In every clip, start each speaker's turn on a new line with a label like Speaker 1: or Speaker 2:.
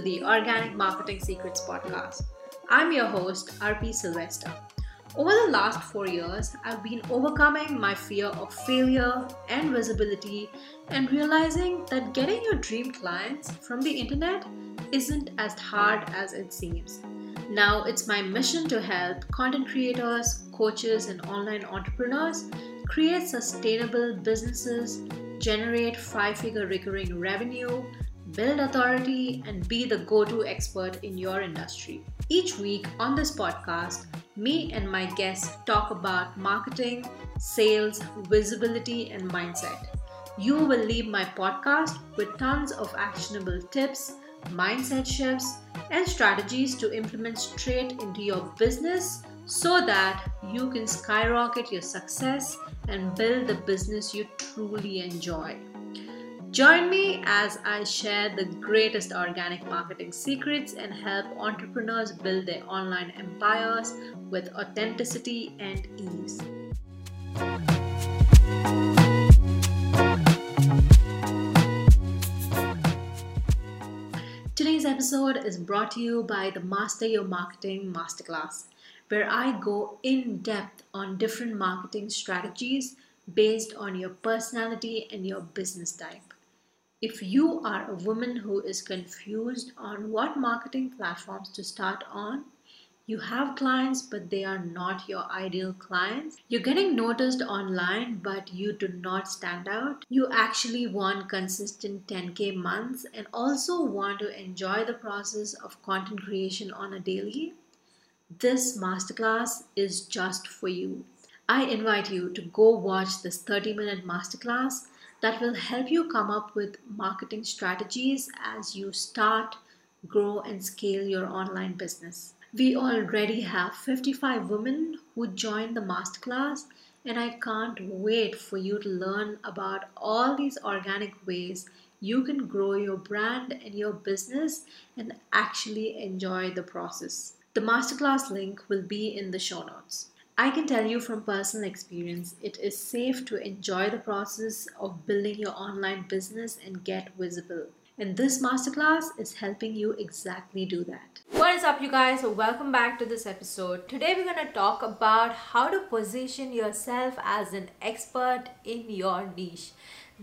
Speaker 1: the Organic Marketing Secrets podcast. I'm your host, RP Sylvester. Over the last four years, I've been overcoming my fear of failure and visibility and realizing that getting your dream clients from the internet isn't as hard as it seems. Now, it's my mission to help content creators, coaches, and online entrepreneurs create sustainable businesses, generate five figure recurring revenue, build authority, and be the go to expert in your industry. Each week on this podcast, me and my guests talk about marketing, sales, visibility, and mindset. You will leave my podcast with tons of actionable tips, mindset shifts, and strategies to implement straight into your business so that you can skyrocket your success and build the business you truly enjoy. Join me as I share the greatest organic marketing secrets and help entrepreneurs build their online empires with authenticity and ease. Today's episode is brought to you by the Master Your Marketing Masterclass where I go in depth on different marketing strategies based on your personality and your business type. If you are a woman who is confused on what marketing platforms to start on, you have clients but they are not your ideal clients. You're getting noticed online but you do not stand out. You actually want consistent 10k months and also want to enjoy the process of content creation on a daily this masterclass is just for you. I invite you to go watch this 30 minute masterclass that will help you come up with marketing strategies as you start, grow, and scale your online business. We already have 55 women who joined the masterclass, and I can't wait for you to learn about all these organic ways you can grow your brand and your business and actually enjoy the process. The masterclass link will be in the show notes. I can tell you from personal experience, it is safe to enjoy the process of building your online business and get visible. And this masterclass is helping you exactly do that. What is up, you guys? Welcome back to this episode. Today, we're going to talk about how to position yourself as an expert in your niche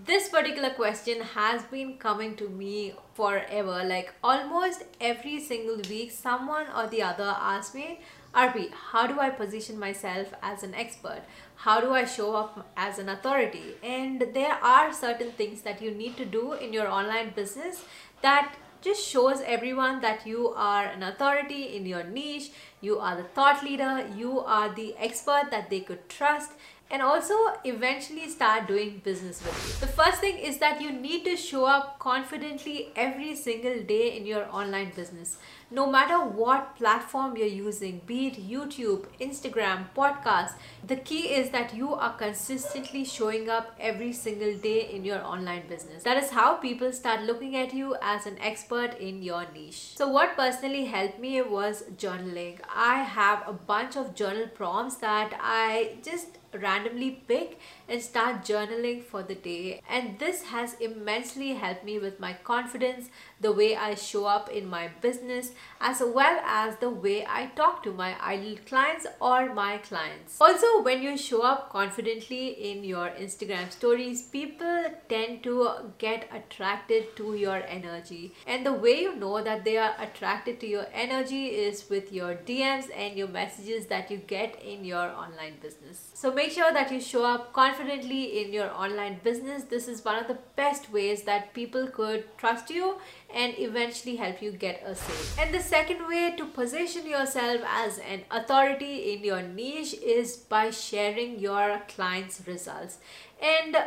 Speaker 1: this particular question has been coming to me forever like almost every single week someone or the other asks me RP, how do I position myself as an expert? How do I show up as an authority? And there are certain things that you need to do in your online business that just shows everyone that you are an authority in your niche, you are the thought leader, you are the expert that they could trust and also eventually start doing business with you. The first thing is that you need to show up confidently every single day in your online business no matter what platform you're using, be it YouTube, Instagram, podcast, the key is that you are consistently showing up every single day in your online business. That is how people start looking at you as an expert in your niche. So, what personally helped me was journaling. I have a bunch of journal prompts that I just randomly pick and start journaling for the day and this has immensely helped me with my confidence the way I show up in my business as well as the way I talk to my ideal clients or my clients. Also, when you show up confidently in your Instagram stories, people tend to get attracted to your energy. And the way you know that they are attracted to your energy is with your DMs and your messages that you get in your online business. So make sure that you show up confidently in your online business. This is one of the best ways that people could trust you and eventually help you get a sale. And the second way to position yourself as an authority in your niche is by sharing your clients' results. And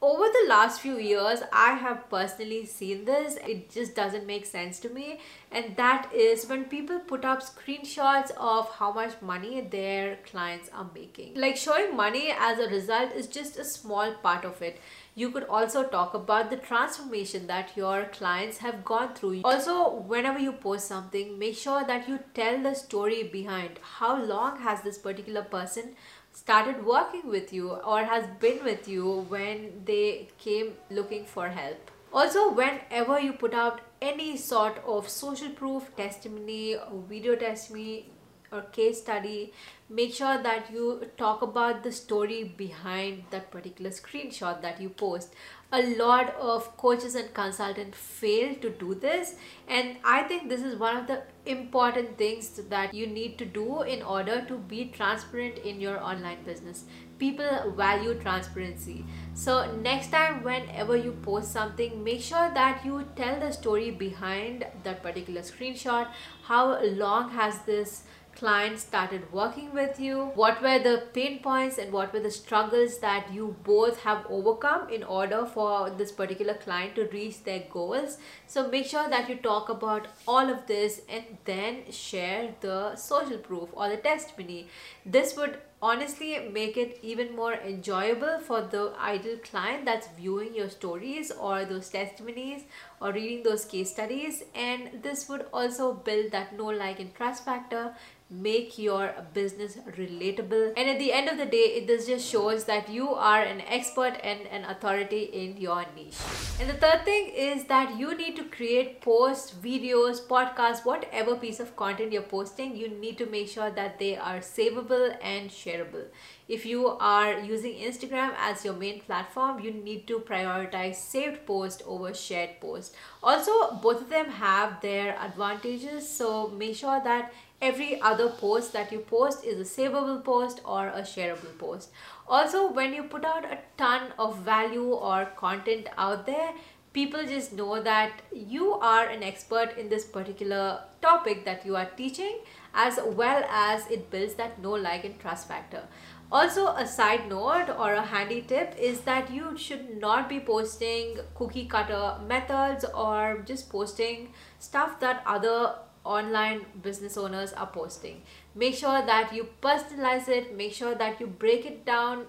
Speaker 1: over the last few years i have personally seen this. It just doesn't make sense to me. And that is when people put up screenshots of how much money their clients are making. Like showing money as a result is just a small part of it you could also talk about the transformation that your clients have gone through. Also whenever you post something make sure that you tell the story behind. How long has this particular person started working with you or has been with you when they came looking for help? Also, whenever you put out any sort of social proof, testimony, video testimony, or case study, make sure that you talk about the story behind that particular screenshot that you post. A lot of coaches and consultants fail to do this and i think this is one of the important things that you need to do in order to be transparent in your online business. People value transparency. So next time whenever you post something make sure that you tell the story behind that particular screenshot. How long has this client started working with you what were the pain points and what were the struggles that you both have overcome in order for this particular client to reach their goals? So make sure that you talk about all of this and then share the social proof or the testimony. This would honestly make it even more enjoyable for the ideal client that's viewing your stories or those testimonies or reading those case studies. And this would also build that know like and trust factor make your business relatable. And at the end of the day this just shows that you are an expert and an authority in your niche. And the third thing is that you need to create posts videos podcasts whatever piece of content you're posting you need to make sure that they are savable and shareable. If you are using Instagram as your main platform, you need to prioritize saved post over shared post. Also, both of them have their advantages, so make sure that every other post that you post is a savable post or a shareable post. Also, when you put out a ton of value or content out there, people just know that you are an expert in this particular topic that you are teaching as well as it builds that know like and trust factor also a side note or a handy tip is that you should not be posting cookie cutter methods or just posting stuff that other online business owners are posting. Make sure that you personalize it. Make sure that you break it down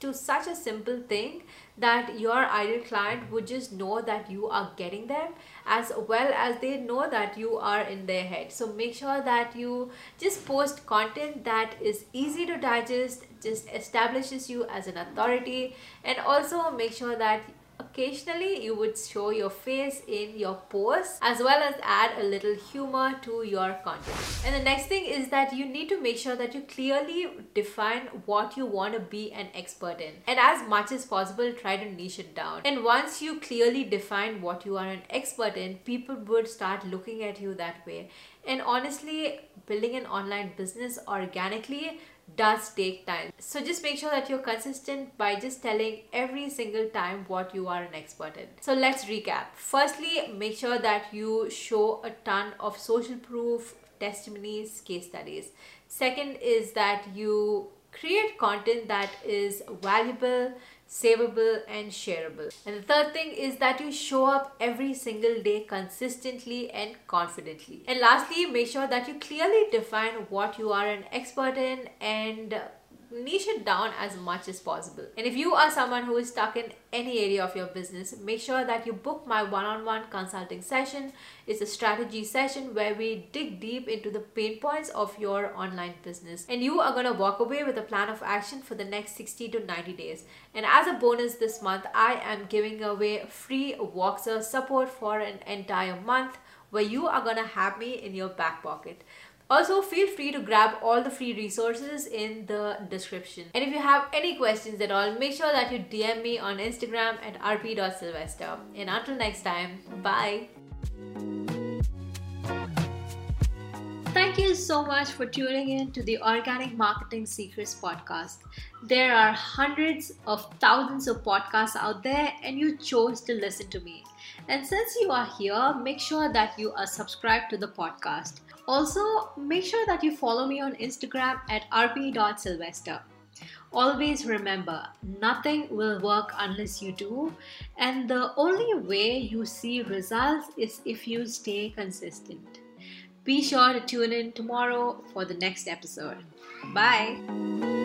Speaker 1: to such a simple thing that your ideal client would just know that you are getting them as well as they know that you are in their head. So make sure that you just post content that is easy to digest just establishes you as an authority and also make sure that Occasionally, you would show your face in your posts as well as add a little humor to your content. And the next thing is that you need to make sure that you clearly define what you want to be an expert in. And as much as possible, try to niche it down. And once you clearly define what you are an expert in, people would start looking at you that way. And honestly, building an online business organically does take time. So just make sure that you're consistent by just telling every single time what you are an expert in. So let's recap. Firstly, make sure that you show a ton of social proof, testimonies, case studies. Second is that you create content that is valuable, savable and shareable. And the third thing is that you show up every single day consistently and confidently. And lastly, make sure that you clearly define what you are an expert in and niche it down as much as possible. And if you are someone who is stuck in any area of your business, make sure that you book my one-on-one consulting session. It's a strategy session where we dig deep into the pain points of your online business. And you are going to walk away with a plan of action for the next 60 to 90 days. And as a bonus this month, I am giving away free Voxer support for an entire month where you are going to have me in your back pocket. Also, feel free to grab all the free resources in the description. And if you have any questions at all, make sure that you DM me on Instagram at rp.sylvester. And until next time, bye. Thank you so much for tuning in to the Organic Marketing Secrets podcast. There are hundreds of thousands of podcasts out there, and you chose to listen to me. And since you are here, make sure that you are subscribed to the podcast. Also, make sure that you follow me on Instagram at rp.sylvester. Always remember, nothing will work unless you do, and the only way you see results is if you stay consistent. Be sure to tune in tomorrow for the next episode. Bye.